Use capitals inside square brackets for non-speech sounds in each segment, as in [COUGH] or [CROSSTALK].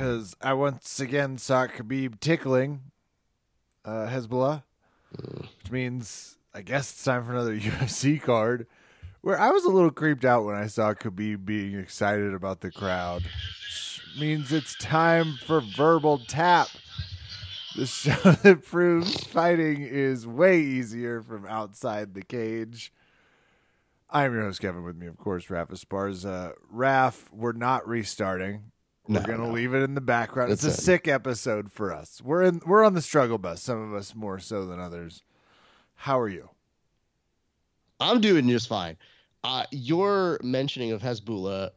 because I once again saw Khabib tickling uh, Hasbullah, which means I guess it's time for another [LAUGHS] UFC card. Where I was a little creeped out when I saw Khabib being excited about the crowd. Which means it's time for verbal tap. The show [LAUGHS] that proves fighting is way easier from outside the cage. I'm your host, Kevin. With me, of course, Raph Esparza. Raph, we're not restarting. We're No, gonna no. leave it in the background. It's a it. sick episode for us. We're in. We're on the struggle bus. Some of us more so than others. How are you? I'm doing just fine. Uh, your mentioning of Hasbullah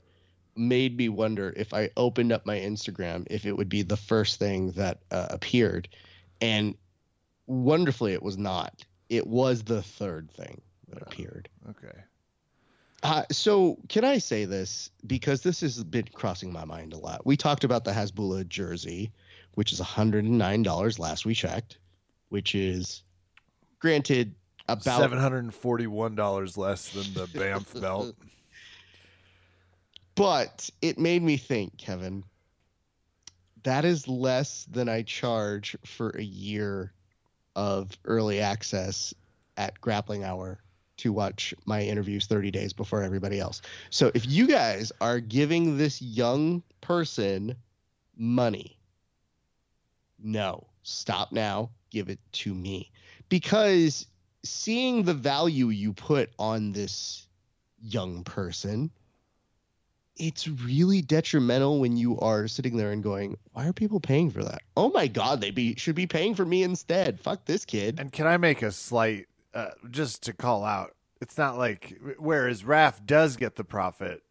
made me wonder if I opened up my Instagram, if it would be the first thing that uh, appeared. And wonderfully, it was not. It was the third thing that Yeah. appeared. Okay. Uh, so, can I say this? Because this has been crossing my mind a lot. We talked about the Hasbullah jersey, which is $109 last we checked, which is granted about Seven hundred and forty-one dollars less than the BMF [LAUGHS] belt. But it made me think, Kevin, that is less than I charge for a year of early access at Grappling Hour to watch my interviews 30 days before everybody else. So if you guys are giving this young person money, no, stop now, give it to me. Because seeing the value you put on this young person, it's really detrimental when you are sitting there and going, "Why are people paying for that? Oh my god, they be should be paying for me instead. Fuck this kid." And can I make a slight, uh, just to call out? It's not like whereas Raph does get the profit,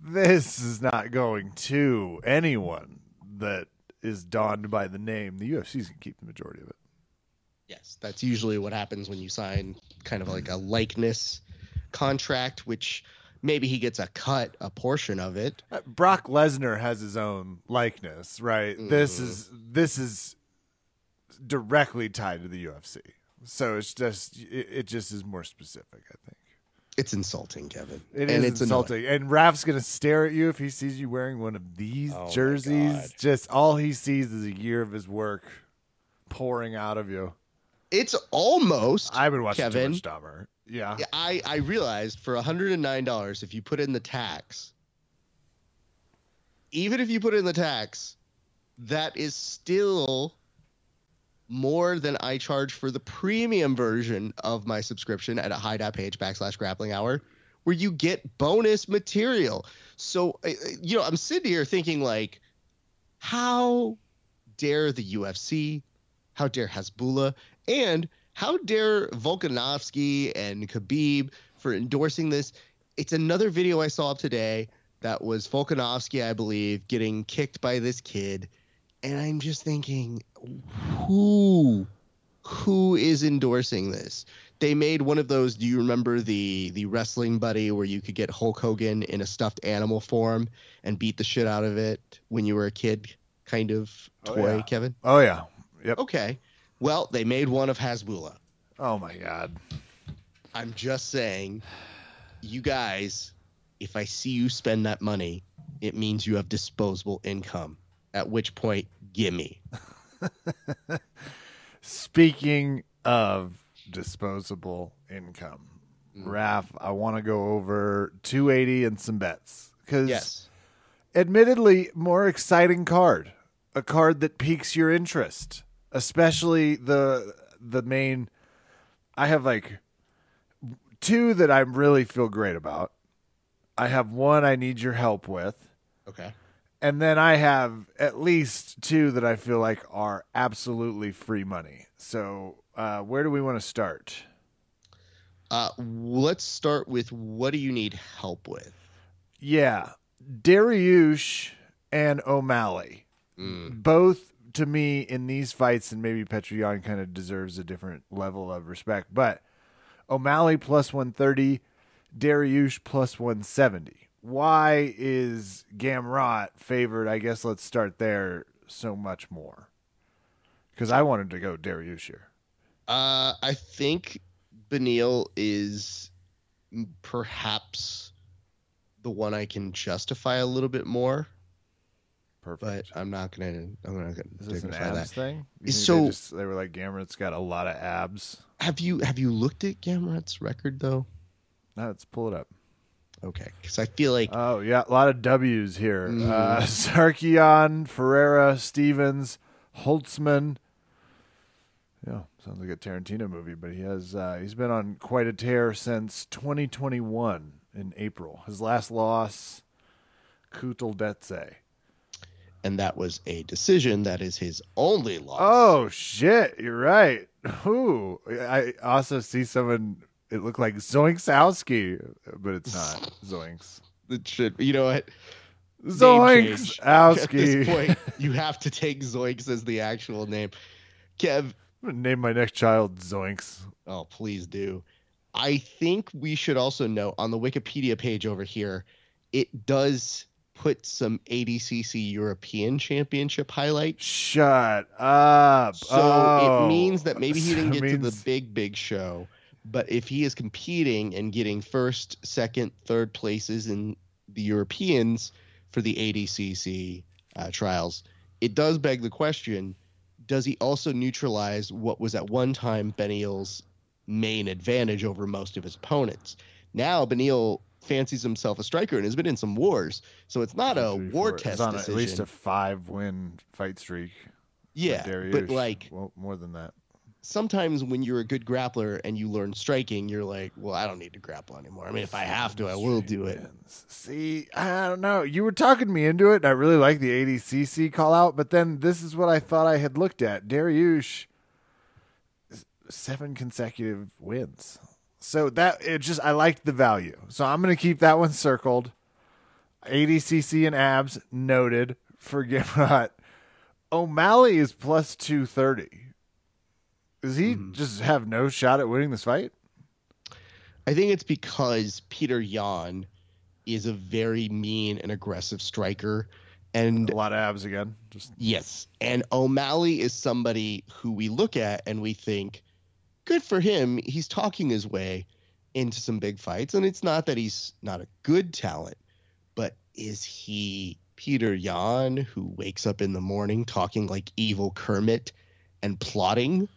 this is not going to anyone that is donned by the name. The UFC's can keep the majority of it. Yes, that's usually what happens when you sign kind of like a likeness contract, which maybe he gets a cut, a portion of it. Uh, Brock Lesnar has his own likeness, right? This Mhm. is this is directly tied to the UFC, so it's just it, it just is more specific. I think It's insulting, Kevin. it and is it's annoying. insulting. And Raf's gonna stare at you if he sees you wearing one of these Oh jerseys. Just all he sees is a year of his work pouring out of you. It's almost I've been watching Kevin? too much Dahmer. Yeah, Yeah, I I realized for $109 if you put in the tax even if you put in the tax that is still more than I charge for the premium version of my subscription at a high.page backslash grappling hour where you get bonus material. So uh, uh, you know, I'm sitting here thinking like how dare the UFC, how dare Hasbullah, and how dare Volkanovski and Khabib for endorsing this? It's another video I saw today that was Volkanovski, I believe, getting kicked by this kid, and I'm just thinking, who, who is endorsing this? They made one of those. Do you remember the the wrestling buddy where you could get Hulk Hogan in a stuffed animal form and beat the shit out of it when you were a kid? Kind of Oh, toy, yeah. Kevin. Oh yeah. Yep. Okay. Well, they made one of Hasbullah. Oh my god. I'm just saying, you guys, if I see you spend that money, it means you have disposable income. At which point, gimme. [LAUGHS] Speaking of disposable income, Mm. Raf, I want to go over 280 and some bets because, Yes. admittedly, more exciting card, a card that piques your interest, especially the the main. I have like two that I really feel great about. I have one I need your help with. Okay. And then I have at least two that I feel like are absolutely free money. So, uh, where do we want to start? Uh, let's start with what do you need help with? Yeah, Dariush and O'Malley. Mm. Both to me in these fights, and maybe Petr Yan kind of deserves a different level of respect, but O'Malley plus 130, Dariush plus 170. Why is Gamrot favored? I guess let's start there so much more. Because I wanted to go Dariush here. Uh, I think Beneil is perhaps the one I can justify a little bit more. Perfect. But I'm not gonna. I'm not gonna Is this an abs that. thing? You so- they, just, they were like Gamrot's got a lot of abs. Have you have you looked at Gamrot's record though? No, let's pull it up. Okay, because I feel like Oh yeah, a lot of W's here. Mhm. Uh, [LAUGHS] Tsarukyan, Ferreira, Stephens, Holtzman. Yeah, sounds like a Tarantino movie, but he has uh, he's been on quite a tear since 2021 in April. His last loss, Kutateladze. and that was a decision that is his only loss. Oh shit, you're right. Ooh, I also see someone. It looked like Zoinksowski, but it's not Zoinks. it should. You know what? Change. At this point, you have to take Zoinks as the actual name. Kev, name my next child Zoinks. oh please do. I think we should also note on the Wikipedia page over here, it does put some ADCC European Championship highlights. Shut up. So Oh. it means that maybe he didn't get to the big, big show. But if he is competing and getting first, second, third places in the Europeans for the ADCC uh, trials, it does beg the question does he also neutralize what was at one time Beneil's main advantage over most of his opponents? Now, Beneil fancies himself a striker and has been in some wars. So it's not a Three, war four. test It's on decision. at least a five win fight streak. yeah, but like well, more than that. Sometimes when you're a good grappler and you learn striking, you're like, well, I don't need to grapple anymore. I mean, if I have to, I will do it. See, I don't know. You were talking me into it. And I really like the ADCC call out, but then this is what I thought I had looked at. Dariush, seven consecutive wins. So that it just I liked the value. So I'm gonna keep that one circled. ADCC and abs noted for Gamrot. [LAUGHS] O'Malley is plus two thirty. Does he Mhm. just have no shot at winning this fight? I think it's because Peter Yan is a very mean and aggressive striker. And A lot of abs again. Just yes, and O'Malley is somebody who we look at and we think, good for him. He's talking his way into some big fights. And it's not that he's not a good talent, but is he Peter Yan who wakes up in the morning talking like evil Kermit and plotting?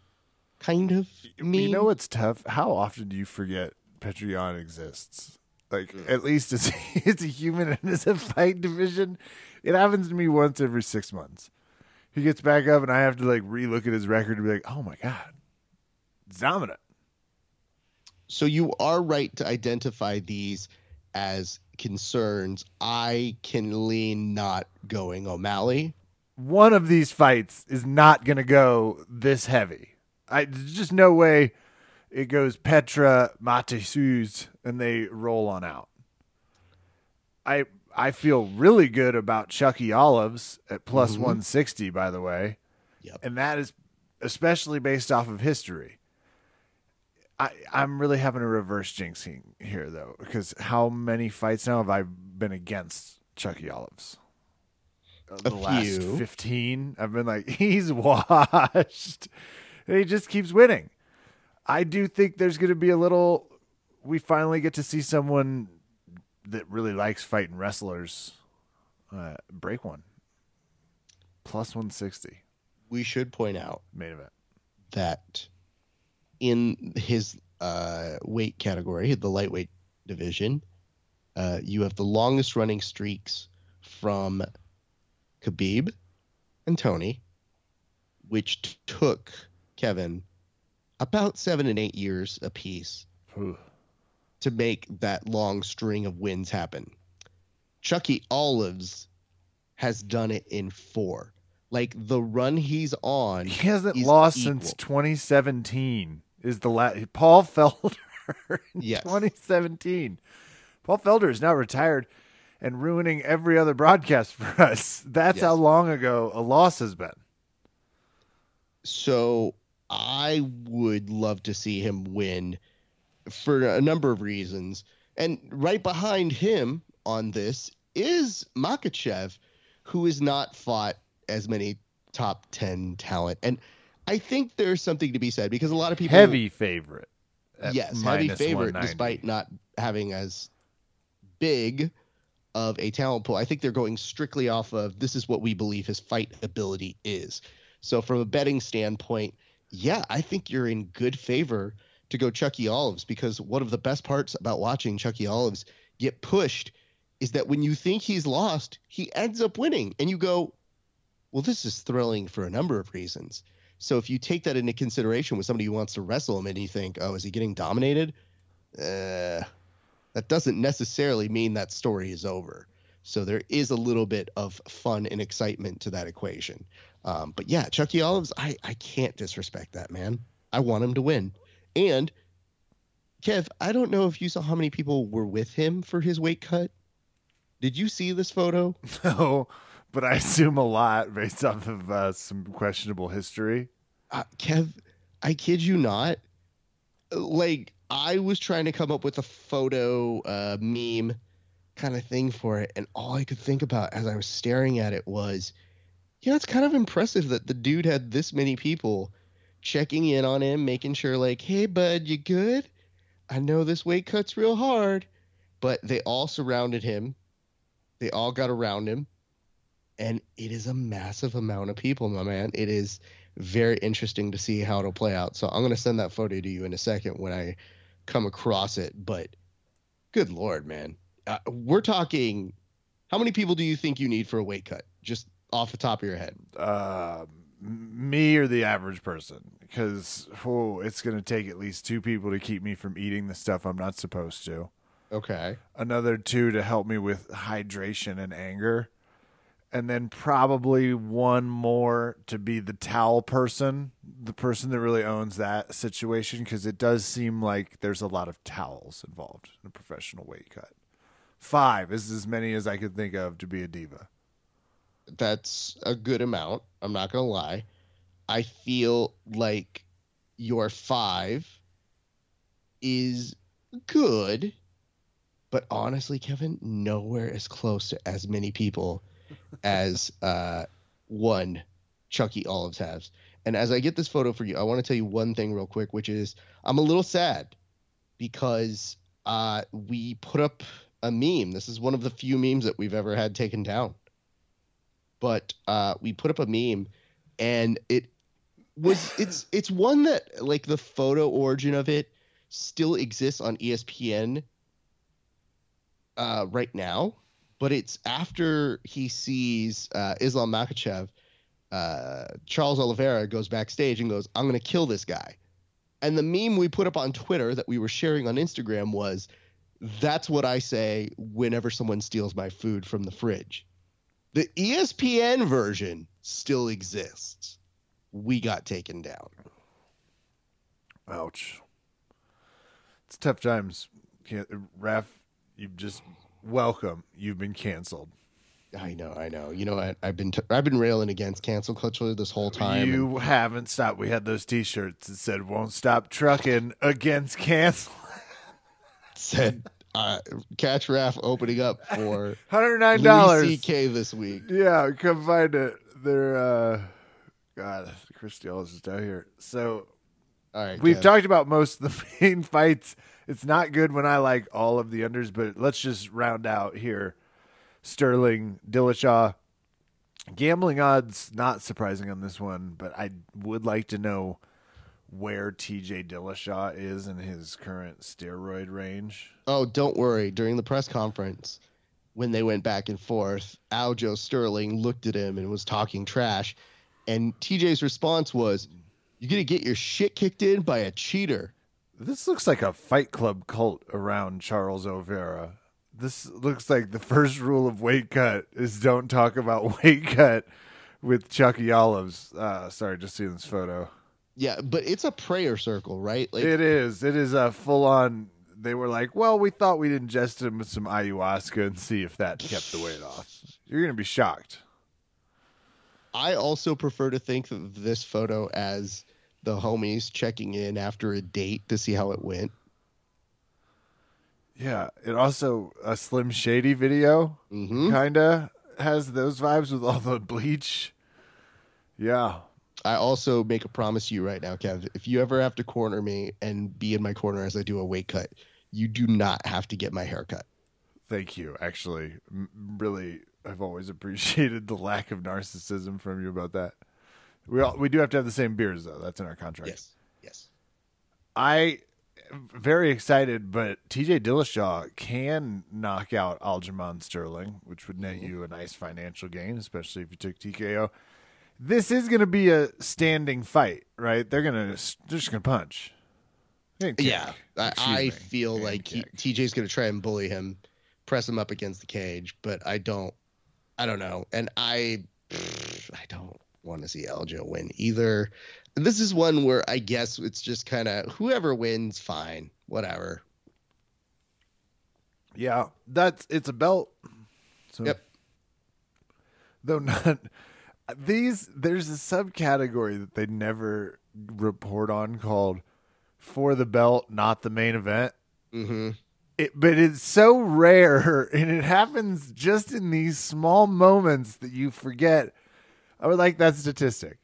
Kind of mean. You know what's tough? How often do you forget Petr Yan exists? Like Mm. at least it's [LAUGHS] it's a human and it's a fight division. It happens to me once every six months. He gets back up and I have to like relook at his record and be like, oh my god, it's dominant. So you are right to identify these as concerns. I can lean not going O'Malley. One of these fights is not going to go this heavy. I there's just no way it goes Petra Matesus and they roll on out. I I feel really good about Chucky Olives at plus Mhm. 160 by the way. Yep. And that is especially based off of history. I I'm really having a reverse jinxing here though because how many fights now have I been against Chucky Olives? Uh, A the last few. 15 I've been like [LAUGHS] he's washed. And he just keeps winning. I do think there's going to be a little we finally get to see someone that really likes fighting wrestlers uh, break one. Plus 160 We should point out main event. that in his uh, weight category, the lightweight division, uh, you have the longest running streaks from Khabib and Tony, which t- took Kevin about seven and eight years apiece Ooh. to make that long string of wins happen. Chucky Olives has done it in four. Like the run he's on, He hasn't lost equal. since 2017. Is the last Paul [LAUGHS] Felder Yes. 2017. Paul Felder is now retired and ruining every other broadcast for us. That's Yes. how long ago a loss has been. So I would love to see him win for a number of reasons. And right behind him on this is Makhachev, who has not fought as many top 10 talent. And I think there's something to be said because a lot of people. Heavy favorite. yes, heavy favorite despite not having as big of a talent pool. I think they're going strictly off of this is what we believe his fight ability is. So from a betting standpoint, yeah, I think you're in good favor to go Chucky Olives because one of the best parts about watching Chucky Olives get pushed is that when you think he's lost, he ends up winning. And you go, well, this is thrilling for a number of reasons. So if you take that into consideration with somebody who wants to wrestle him and you think, oh, is he getting dominated? Uh, that doesn't necessarily mean that story is over. So there is a little bit of fun and excitement to that equation. Um, but yeah, Chucky Olives, I, I can't disrespect that man. I want him to win. And Kev, I don't know if you saw how many people were with him for his weight cut. Did you see this photo? [LAUGHS] No, but I assume a lot based off of uh, some questionable history. Uh, Kev, I kid you not. Like I was trying to come up with a photo uh, meme kind of thing for it, and all I could think about as I was staring at it was, yeah, it's kind of impressive that the dude had this many people checking in on him, making sure like, hey bud, you good? I know this weight cut's real hard, but they all surrounded him. They all got around him, and it is a massive amount of people, my man. It is very interesting to see how it'll play out. So I'm gonna send that photo to you in a second when I come across it. But good lord, man, uh, we're talking. How many people do you think you need for a weight cut? Just off the top of your head. Uh, me or the average person because oh, it's going to take at least two people to keep me from eating the stuff I'm not supposed to. Okay. Another two to help me with hydration and anger. And then probably one more to be the towel person, the person that really owns that situation, because it does seem like there's a lot of towels involved in a professional weight cut. Five is as many as I could think of to be a diva. That's a good amount. I'm not going to lie. I feel like your five is good, but honestly, Kevin, nowhere as close to as many people [LAUGHS] as uh, one Chucky Olives has. And as I get this photo for you, I want to tell you one thing real quick, which is I'm a little sad because uh, we put up a meme. This is one of the few memes that we've ever had taken down. But uh, we put up a meme, and it was [LAUGHS] it's it's one that like the photo origin of it still exists on ESPN uh, right now, but it's after he sees uh, Islam Makhachev. Uh, Charles Oliveira goes backstage and goes, "I'm going to kill this guy." And the meme we put up on Twitter that we were sharing on Instagram was, "That's what I say whenever someone steals my food from the fridge." The ESPN version still exists. We got taken down. Ouch. It's tough times. Can't, Raf, you've just welcome. You've been canceled. I know, I know. You know what? I've been t- I've been railing against cancel culture this whole time. You and- haven't stopped. We had those T-shirts that said "Won't stop trucking against cancel." [LAUGHS] said uh, catch Raff opening up for [LAUGHS] hundred nine dollars CK this week. Yeah, come find it. They're uh, God, Christy Ellis is down here. So, all right, we've Kev. talked about most of the [LAUGHS] main fights. It's not good when I like all of the unders, but let's just round out here. Sterling, Dillashaw, gambling odds not surprising on this one, but I would like to know where TJ Dillashaw is in his current steroid range. Oh, don't worry. During the press conference, when they went back and forth, Aljo Sterling looked at him and was talking trash. And TJ's response was, You're going to get your shit kicked in by a cheater. This looks like a fight club cult around Charles Oliveira. This looks like the first rule of weight cut is don't talk about [LAUGHS] weight cut with Chucky Olives. Uh, sorry, just seeing this photo. Yeah, but it's a prayer circle, right? Like it is. It is a full on. They were like, "Well, we thought we'd ingest him with some ayahuasca and see if that kept the weight off." You're gonna be shocked. I also prefer to think of this photo as the homies checking in after a date to see how it went. Yeah, it also a Slim Shady video mm-hmm. kind of has those vibes with all the bleach. Yeah. I also make a promise to you right now, Kev. If you ever have to corner me and be in my corner as I do a weight cut, you do not have to get my hair cut. Thank you. Actually, really, I've always [LAUGHS] appreciated the lack of narcissism from you about that. We all, we do have to have the same beers though. That's in our contract. Yes. Yes. I am very excited, but TJ Dillashaw can knock out Aljamain Sterling, which would net mm-hmm. you a nice financial gain, especially if you took TKO. This is going to be a standing fight, right? They're going to they're just going to punch. Yeah. I, I feel like he. TJ's going to try and bully him, press him up against the cage, but I don't. I don't know, and I I don't want to see Aljo win either. This is one where I guess it's just kind of whoever wins, fine, whatever. Yeah, that's it's a belt. So, Yep. Though not these, there's a subcategory that they never report on called "for the belt, not the main event." hmm It, but it's so rare, [LAUGHS] and it happens just in these small moments that you forget. I would like that statistic.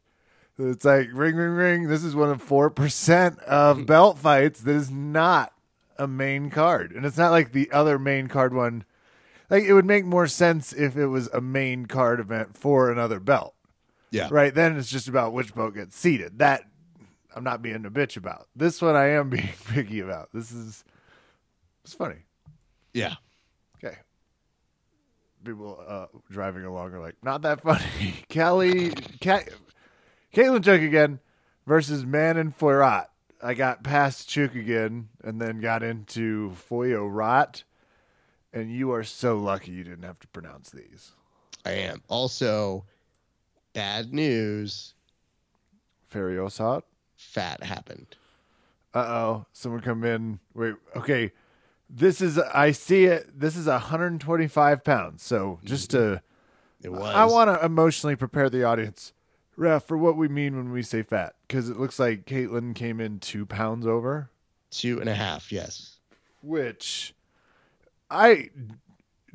It's like ring, ring, ring. This is one of four percent of belt fights that is not a main card, and it's not like the other main card one. Like it would make more sense if it was a main card event for another belt, Yeah. right? Then it's just about which belt gets seated. That I'm not being a bitch about. This one I am [LAUGHS] being picky about. This is it's funny. Yeah. Okay. People uh, driving along are like, not that funny. [LAUGHS] Kelly, Ca- Caitlin Chookagian versus Manon Fiorot. I got past Chookagian and then got into Fiorot. And you are so lucky you didn't have to pronounce these. I am. Also, bad news. Fariosat. Fat happened. Uh oh. Someone come in. Wait. Okay. This is, I see it. This is 125 pounds. So just to. It was. I want to emotionally prepare the audience, Ref, for what we mean when we say fat, because it looks like Caitlin came in two pounds over, two and a half. Yes. which I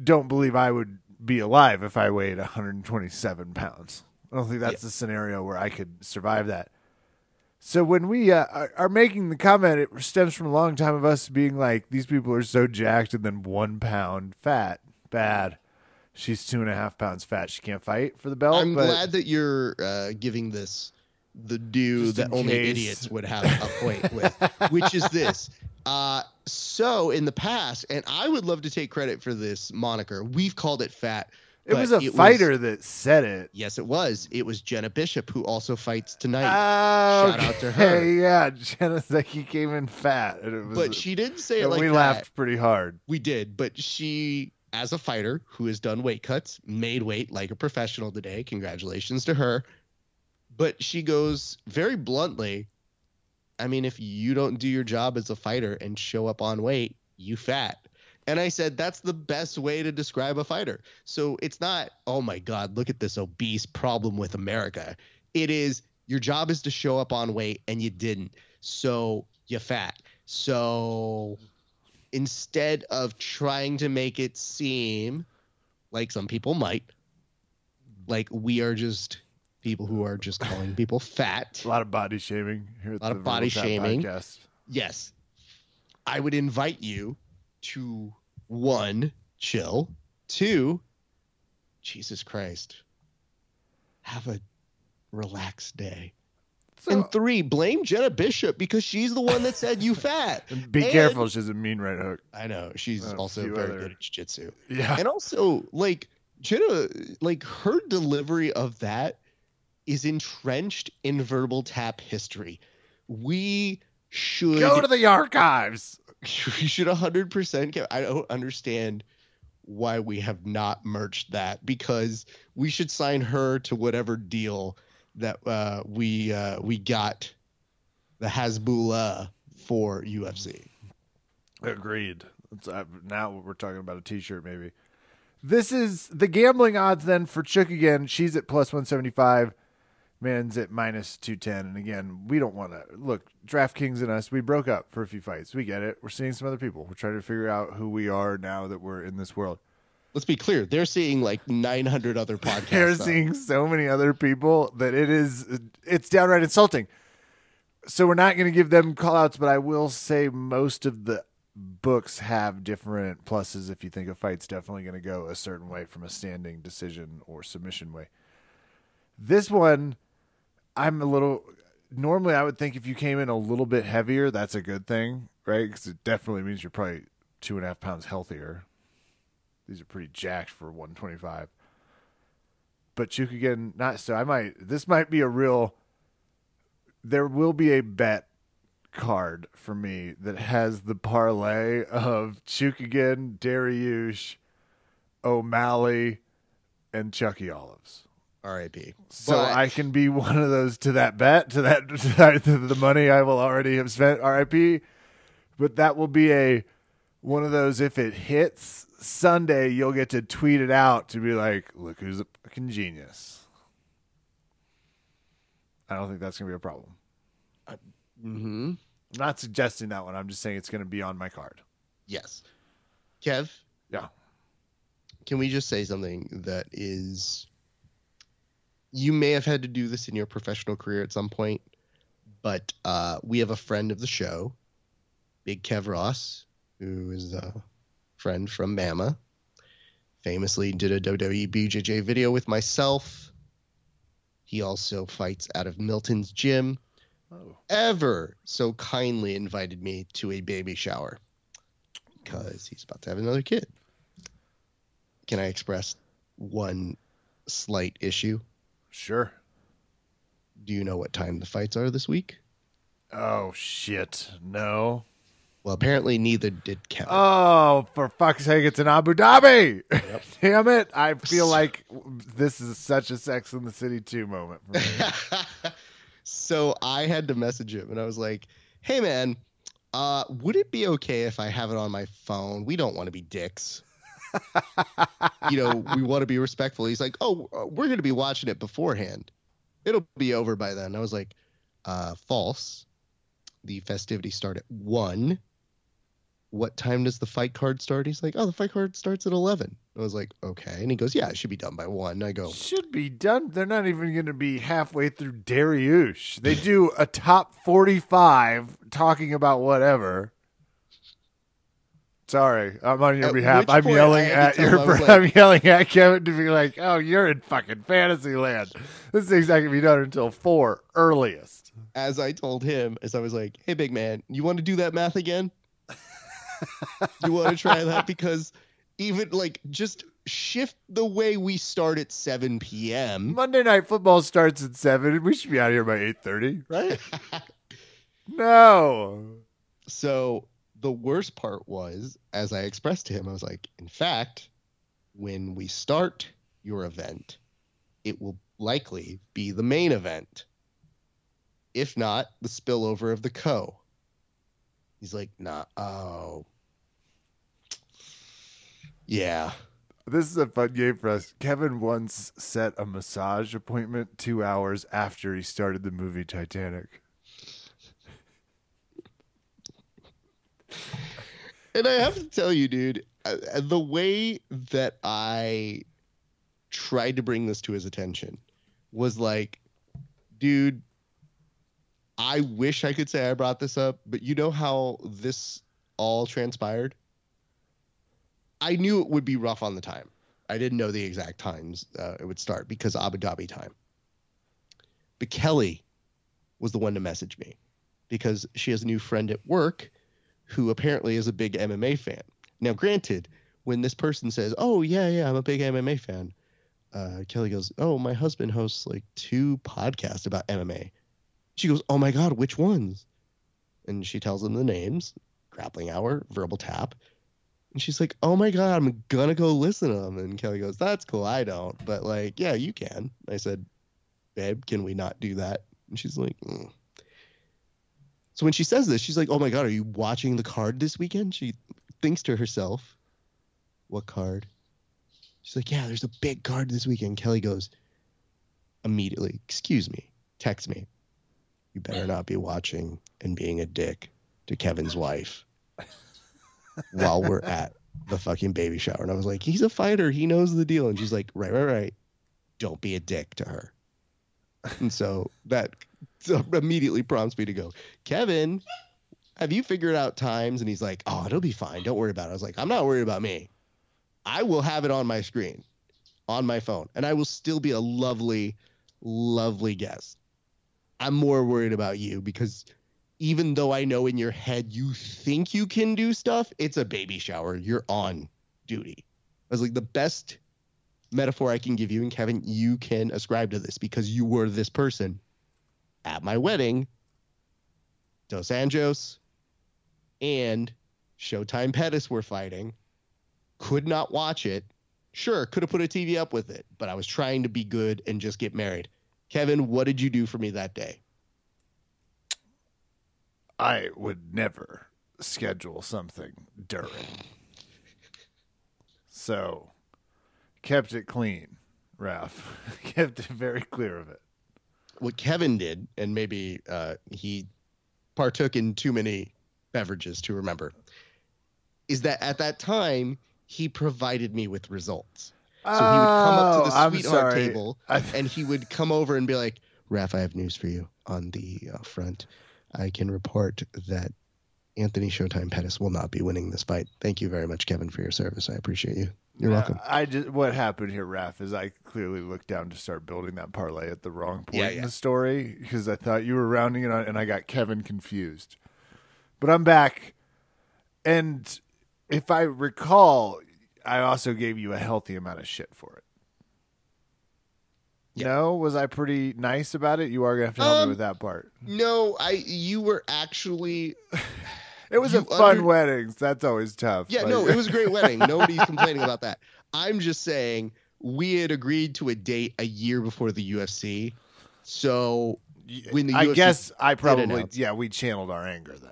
don't believe I would be alive if I weighed 127 pounds. I don't think that's a scenario where I could survive that. So when we uh, are, are making the comment, it stems from a long time of us being like, these people are so jacked and then one pound fat, bad. She's two and a half pounds fat. She can't fight for the belt. I'm glad that you're uh, giving this the due that only case. idiots would have a point with, [LAUGHS] which is this. Uh, so in the past, and I would love to take credit for this moniker. We've called it fat. It was a fighter that said it. yes, it was. It was Jenna Bishop who also fights tonight. Oh, Shout out to her. okay, Yeah, [LAUGHS] Jenna said he came in fat, it was. but she didn't say it like we that. laughed pretty hard. We did, but she, as a fighter who has done weight cuts, made weight like a professional today. Congratulations to her. But she goes very bluntly, I mean, if you don't do your job as a fighter and show up on weight, you fat. And I said, that's the best way to describe a fighter. So it's not, oh my God, look at this obese problem with America. It is, your job is to show up on weight and you didn't. So you fat. So instead of trying to make it seem like some people might, like we are just people who are just calling people fat. [LAUGHS] A lot of body shaming here. At Lot of body shaming. Podcast. Yes. I would invite you to one, chill, two, Jesus Christ, have a relaxed day. So, and three, blame Jenna Bishop because she's the one that said you [LAUGHS] fat. be and- careful, she's a mean right hook. I know she's A also very other- good at jiu-jitsu. Yeah, and also like Jenna, like her delivery of that is entrenched in verbal tap history. We should go to the archives. [LAUGHS] we should 100% get, I don't understand why we have not merged that because we should sign her to whatever deal that uh, we uh, we got the Hasbullah for UFC. Agreed. Uh, now we're talking about a T-shirt, maybe. This is the gambling odds then for Chookagian. She's at plus one seventy five. Man's at minus two ten. And again, we don't want to look. DraftKings and us, we broke up for a few fights. We get it. We're seeing some other people. We're trying to figure out who we are now that we're in this world. Let's be clear, they're seeing like 900 other podcasts. They're seeing so many other people that it is it's downright insulting. So we're not going to give them call outs, but I will say most of the books have different pluses if you think a fight's definitely going to go a certain way from a standing decision or submission way. This one, I'm a little. Normally, I would think if you came in a little bit heavier, that's a good thing, right? Because it definitely means you're probably two and a half pounds healthier. These are pretty jacked for 125. But Chookagian, not so. I might. This might be a real. There will be a bet card for me that has the parlay of Chookagian, Dariush, O'Malley, and Chucky Olives. R.I.P. So But- I can be one of those to that bet, to that, [LAUGHS] to that to the money I will already have spent. RIP. But that will be a one of those. If it hits Sunday, you'll get to tweet it out to be like, "Look who's a fucking genius." I don't think that's gonna be a problem. mm-hmm I'm not suggesting that one. I'm just saying it's gonna be on my card. Yes. Kev, Yeah. can we just say something that is you may have had to do this in your professional career at some point but uh, we have a friend of the show big kev ross who is a friend from mama famously did a wwe bjj video with myself he also fights out of milton's gym Oh. ever so kindly invited me to a baby shower because he's about to have another kid. Can I express one slight issue? Sure. Do you know what time the fights are this week? Oh shit. No. Well, apparently neither did Kevin. Oh, for fuck's sake, it's in Abu Dhabi. [LAUGHS] Damn it. I feel [LAUGHS] like this is such a Sex in the City 2 moment for me. [LAUGHS] so I had to message him and I was like, "Hey man, uh, would it be okay if I have it on my phone? We don't want to be dicks. [LAUGHS] you know, we want to be respectful." He's like, "Oh, uh, we're going to be watching it beforehand. It'll be over by then." I was like, uh, "False. The festivities start at one. What time does the fight card start?" He's like, "Oh, the fight card starts at 11." I was like, "Okay," and he goes, "Yeah, it should be done by one." I go, Should be done. They're not even going to be halfway through Dariush. They do a top 45 talking about whatever. Sorry, I'm on your At behalf. I'm yelling at your. him, I was like- I'm yelling at Kevin to be like, "Oh, you're in fucking fantasy land. This thing's not gonna be done until four earliest." as I told him, as I was like, "Hey, big man, you want to do that math again? [LAUGHS] you want to try that because even like just shift the way we start at 7 p.m. Monday night football starts at seven. We should be out of here by eight thirty, right? [LAUGHS] no. So the worst part was, as I expressed to him, I was like, in fact, when we start your event, it will likely be the main event. If not, the spillover of the co. He's like, nah, oh. Yeah. This is a fun game for us. Kevin once set a massage appointment two hours after he started the movie Titanic. And I have to tell you, dude, uh, uh, the way that I tried to bring this to his attention was like, dude, I wish I could say I brought this up, but you know how this all transpired? I knew it would be rough on the time. I didn't know the exact times uh, it would start because Abu Dhabi time. But Kelly was the one to message me because she has a new friend at work who apparently is a big MMA fan. Now, granted, when this person says, "Oh yeah, yeah, I'm a big MMA fan," uh, Kelly goes, "Oh, my husband hosts like two podcasts about MMA." She goes, "Oh my god, which ones?" And she tells them the names: Grappling Hour, Verbal Tap. And she's like, "Oh my god, I'm gonna go listen to them." And Kelly goes, "That's cool. I don't, but like, yeah, you can." I said, "Babe, can we not do that?" And she's like, mm. So when she says this, she's like, "Oh my god, are you watching the card this weekend?" She thinks to herself, "What card?" She's like, "Yeah, there's a big card this weekend." Kelly goes immediately, "Excuse me, text me. You better not be watching and being a dick to Kevin's wife [LAUGHS] while we're at the fucking baby shower." And I was like, "He's a fighter. He knows the deal." And she's like, "Right, right, right. Don't be a dick to her." And so that [LAUGHS] immediately prompts me to go, Kevin, have you figured out times? And he's like, oh, it'll be fine. Don't worry about it. I was like, I'm not worried about me. I will have it on my screen, on my phone, and I will still be a lovely, lovely guest. I'm more worried about you because even though I know in your head you think you can do stuff, it's a baby shower. You're on duty. I was like, the best metaphor I can give you, and Kevin, you can ascribe to this because you were this person at my wedding. Dos Anjos and Showtime Pettis were fighting. Could not watch it. Sure, could have put a TV up with it, but I was trying to be good and just get married. Kevin, what did you do for me that day? I would never schedule something during. So, kept it clean, Ralph. [LAUGHS] kept it very clear of it. What Kevin did, and maybe uh, he partook in too many beverages to remember, is that at that time he provided me with results. So he would come up to the Oh, sweetheart sorry. table [LAUGHS] and he would come over and be like, Raph, I have news for you on the uh, front. I can report that Anthony Showtime Pettis will not be winning this fight. Thank you very much, Kevin, for your service. I appreciate you. You're Yeah, welcome. I just what happened here, Raph, is I clearly looked down to start building that parlay at the wrong point Yeah, in the story because I thought you were rounding it on, and I got Kevin confused. But I'm back, and if I recall, I also gave you a healthy amount of shit for it. Yeah. No, was I pretty nice about it? You are gonna have to help Um, me with that part. No, I you were actually [LAUGHS] It was you a fun under- wedding. That's always tough. Yeah, Like- no, it was a great [LAUGHS] wedding. Nobody's complaining about that. I'm just saying we had agreed to a date a year before the UFC. So when the I UFC guess I probably yeah we channeled our anger then.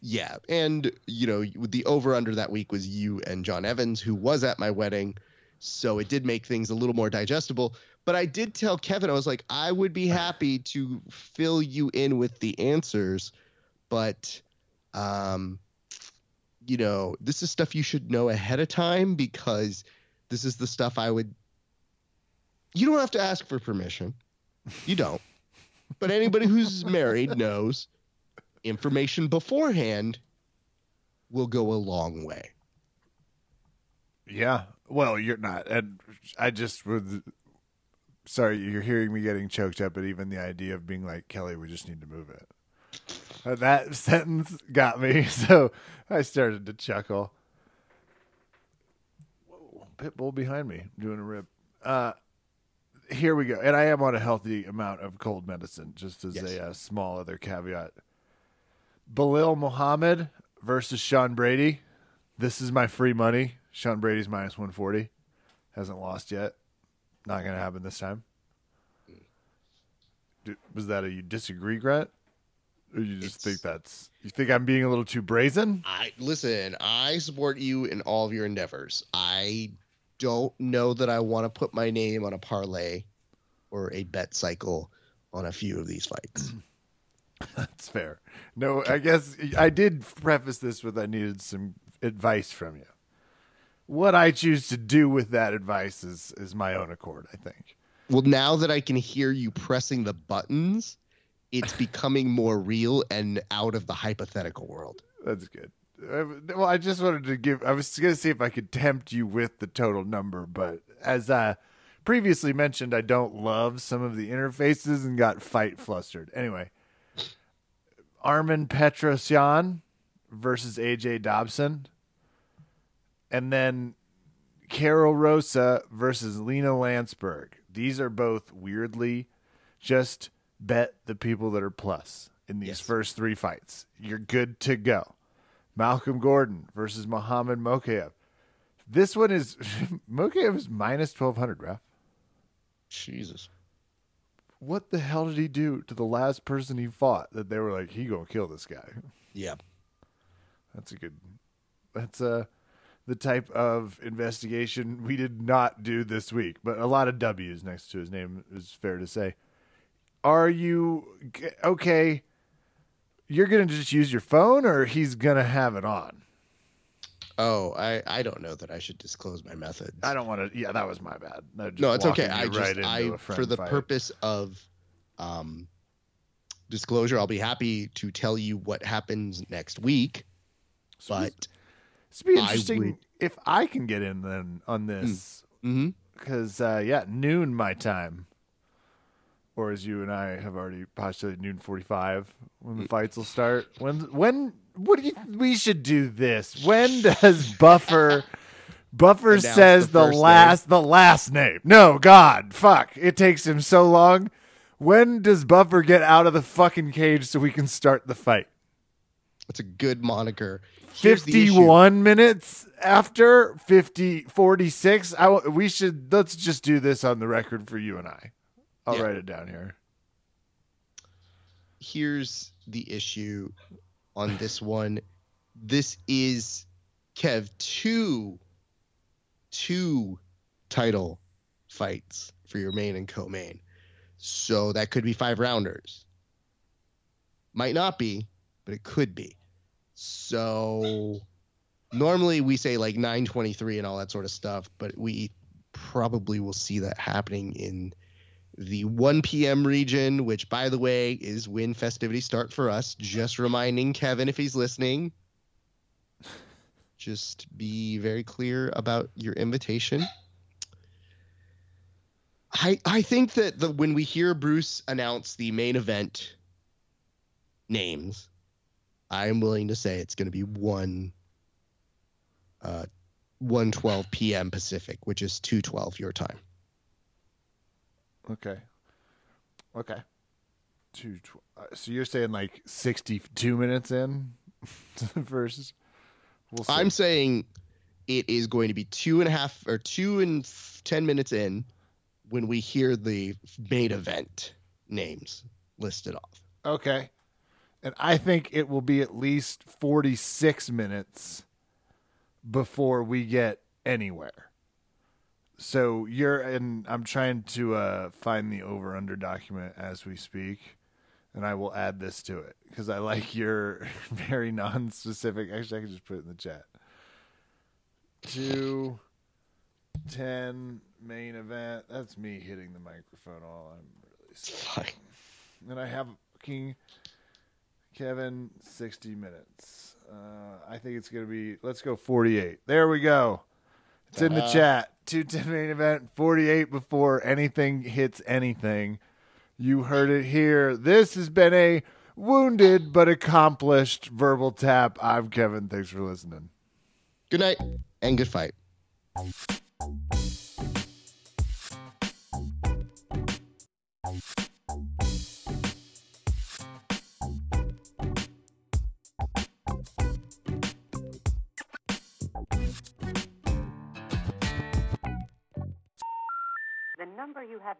Yeah, and you know the over under that week was you and John Evans, who was at my wedding, so it did make things a little more digestible. But I did tell Kevin, I was like, I would be [LAUGHS] happy to fill you in with the answers, but, um, you know, this is stuff you should know ahead of time because this is the stuff I would. You don't have to ask for permission, you don't. But anybody who's [LAUGHS] married knows information beforehand will go a long way. Yeah. Well, you're not. And I just would. Sorry, you're hearing me getting choked up at even the idea of being like, Kelly, we just need to move it. [LAUGHS] That sentence got me. [LAUGHS] So I started to chuckle. Whoa, Pitbull behind me doing a rip. Uh, here we go. And I am on a healthy amount of cold medicine, just as Yes. a uh, small other caveat. Belal Muhammad versus Sean Brady. This is my free money. Sean Brady's minus 140. Hasn't lost yet. Not going to happen this time. D- Was that a you disagree, Grant? Or you just It's- think that's. You think I'm being a little too brazen? I listen, I support you in all of your endeavors. I don't know that I want to put my name on a parlay or a bet cycle on a few of these fights. [CLEARS THROAT] That's fair. No, I guess I did preface this with I needed some advice from you. What I choose to do with that advice is is my own accord, I think. well, now that I can hear you pressing the buttons, it's becoming more real and out of the hypothetical world. That's good. Uh, Well, I just wanted to give. I was going to see if I could tempt you with the total number, but as I previously mentioned, I don't love some of the interfaces and got fight flustered. Anyway, Armen Petrosyan versus AJ Dobson, and then Karol Rosa versus Lina Länsberg. These are both weirdly just bet the people that are plus in these Yes. first three fights. You're good to go. Malcolm Gordon versus Mohammed Mokaev. This one is [LAUGHS] Mokaev is minus twelve hundred, Raf. Jesus. What the hell did he do to the last person he fought that they were like, he gonna kill this guy? Yeah. That's a good. That's uh the type of investigation we did not do this week, but a lot of W's next to his name is fair to say. Are you okay? You're gonna just use your phone, or he's gonna have it on. Oh, I, I don't know that I should disclose my method. I don't want to. Yeah, that was my bad. No, it's okay. I just right I for the fight. purpose of um disclosure, I'll be happy to tell you what happens next week. But It's be interesting would- if I can get in then on this mhm. because uh, yeah, noon my time, or as you and I have already postulated, noon forty-five when Mm. the fights will start. When when what do you? We should do this. When does Buffer? Buffer Announce says the the, last the last name. No, God, fuck! It takes him so long. When does Buffer get out of the fucking cage so we can start the fight? that's a good moniker. Here's 51 minutes after 50 46 I, w- we should let's just do this on the record for you and i i'll Yeah. write it down here here's the issue on this one. This is Kev two two title fights for your main and co-main. So that could be five rounders. Might not be, but it could be. So normally we say like 923 and all that sort of stuff, but we probably will see that happening in the 1 p.m. region, which, by the way, is when festivities start for us. Just reminding Kevin if he's listening. Just be very clear about your invitation. I I think that the when we hear Bruce announce the main event names, I am willing to say it's going to be one uh 1:12 p.m. Pacific, which is 2:12 your time. Okay okay Two tw- uh, so you're saying like 62 minutes in [LAUGHS] versus. we'll see. I'm saying it is going to be two and a half or two and f- ten minutes in when we hear the main event names listed off. okay and i think it will be at least 46 minutes before we get anywhere so you're and i'm trying to uh find the over under document as we speak and i will add this to it because i like [LAUGHS] your very non-specific actually i can just put it in the chat two ten main event that's me hitting the microphone all i'm really sorry and I have King Kevin 60 minutes. Uh, I think it's going to be, let's go 48. There we go. It's in the Ta-da. chat. 210 main event, 48 before anything hits anything. You heard it here. This has been a wounded but accomplished verbal tap. I'm Kevin. Thanks for listening. Good night and good fight.